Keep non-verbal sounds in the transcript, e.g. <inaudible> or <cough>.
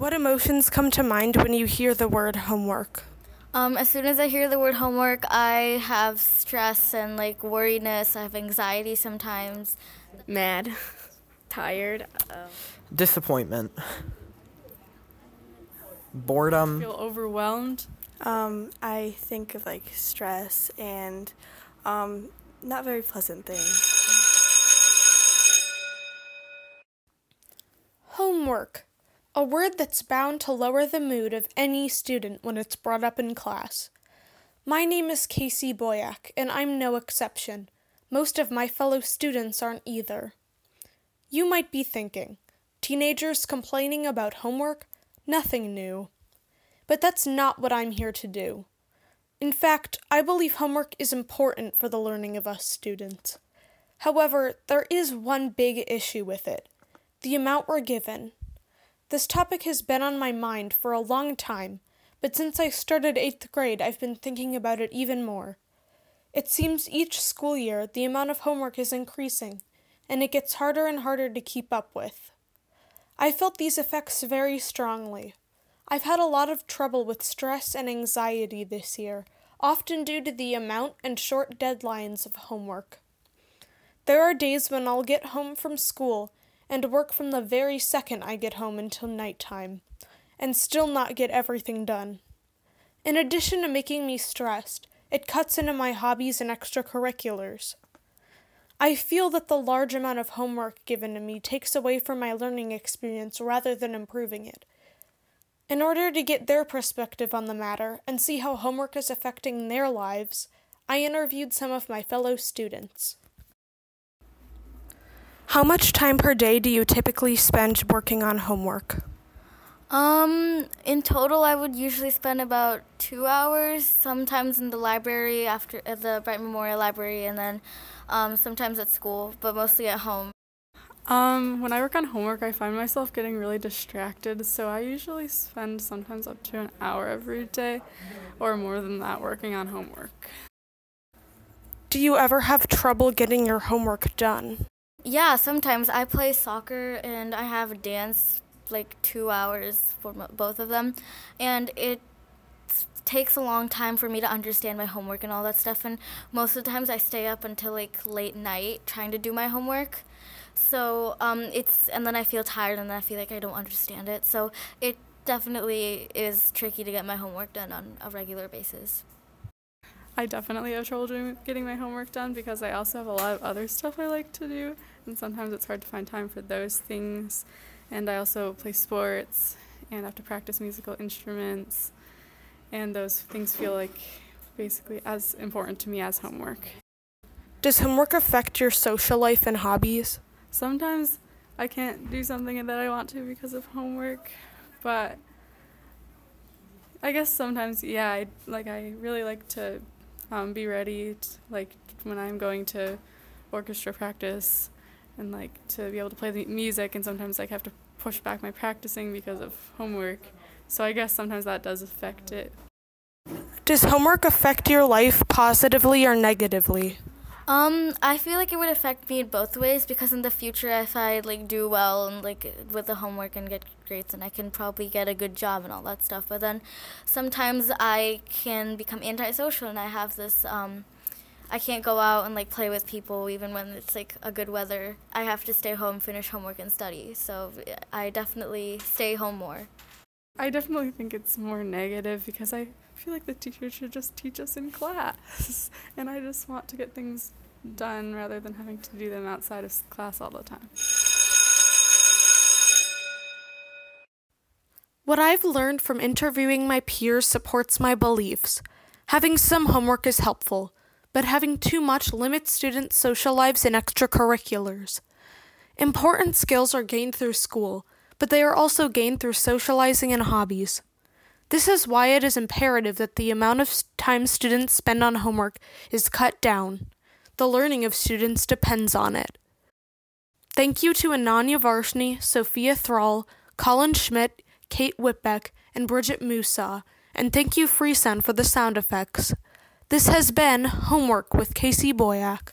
What emotions come to mind when you hear the word homework? Um, as soon as I hear the word homework, I have stress and like worriness. I have anxiety sometimes. Mad, <laughs> tired, uh, disappointment, boredom. Feel overwhelmed. Um, I think of like stress and um, not very pleasant things. Homework. A word that's bound to lower the mood of any student when it's brought up in class. My name is Casey Boyack, and I'm no exception. Most of my fellow students aren't either. You might be thinking, teenagers complaining about homework? Nothing new. But that's not what I'm here to do. In fact, I believe homework is important for the learning of us students. However, there is one big issue with it the amount we're given. This topic has been on my mind for a long time, but since I started eighth grade, I've been thinking about it even more. It seems each school year the amount of homework is increasing, and it gets harder and harder to keep up with. I felt these effects very strongly. I've had a lot of trouble with stress and anxiety this year, often due to the amount and short deadlines of homework. There are days when I'll get home from school and work from the very second I get home until night time, and still not get everything done. In addition to making me stressed, it cuts into my hobbies and extracurriculars. I feel that the large amount of homework given to me takes away from my learning experience rather than improving it. In order to get their perspective on the matter and see how homework is affecting their lives, I interviewed some of my fellow students. How much time per day do you typically spend working on homework? Um, in total, I would usually spend about two hours, sometimes in the library after at the Bright Memorial Library, and then um, sometimes at school, but mostly at home. Um, when I work on homework, I find myself getting really distracted, so I usually spend sometimes up to an hour every day, or more than that, working on homework. Do you ever have trouble getting your homework done? Yeah, sometimes I play soccer and I have dance like two hours for both of them, and it takes a long time for me to understand my homework and all that stuff. And most of the times I stay up until like late night trying to do my homework. So um, it's and then I feel tired and then I feel like I don't understand it. So it definitely is tricky to get my homework done on a regular basis. I definitely have trouble doing, getting my homework done because I also have a lot of other stuff I like to do, and sometimes it's hard to find time for those things. And I also play sports and have to practice musical instruments, and those things feel like basically as important to me as homework. Does homework affect your social life and hobbies? Sometimes I can't do something that I want to because of homework, but I guess sometimes, yeah, I like I really like to um, be ready, to, like when I'm going to orchestra practice, and like to be able to play the music. And sometimes like have to push back my practicing because of homework. So I guess sometimes that does affect it. Does homework affect your life positively or negatively? Um, I feel like it would affect me in both ways because in the future, if I like do well and like with the homework and get grades, and I can probably get a good job and all that stuff. But then sometimes I can become antisocial, and I have this um, I can't go out and like play with people even when it's like a good weather. I have to stay home, finish homework, and study. So I definitely stay home more. I definitely think it's more negative because I feel like the teacher should just teach us in class, <laughs> and I just want to get things done rather than having to do them outside of class all the time. What I've learned from interviewing my peers supports my beliefs. Having some homework is helpful, but having too much limits students' social lives and extracurriculars. Important skills are gained through school, but they are also gained through socializing and hobbies. This is why it is imperative that the amount of time students spend on homework is cut down. The learning of students depends on it. Thank you to Ananya Varshney, Sophia Thrall, Colin Schmidt, Kate Whitbeck, and Bridget Musa, and thank you Freesound for the sound effects. This has been Homework with Casey Boyack.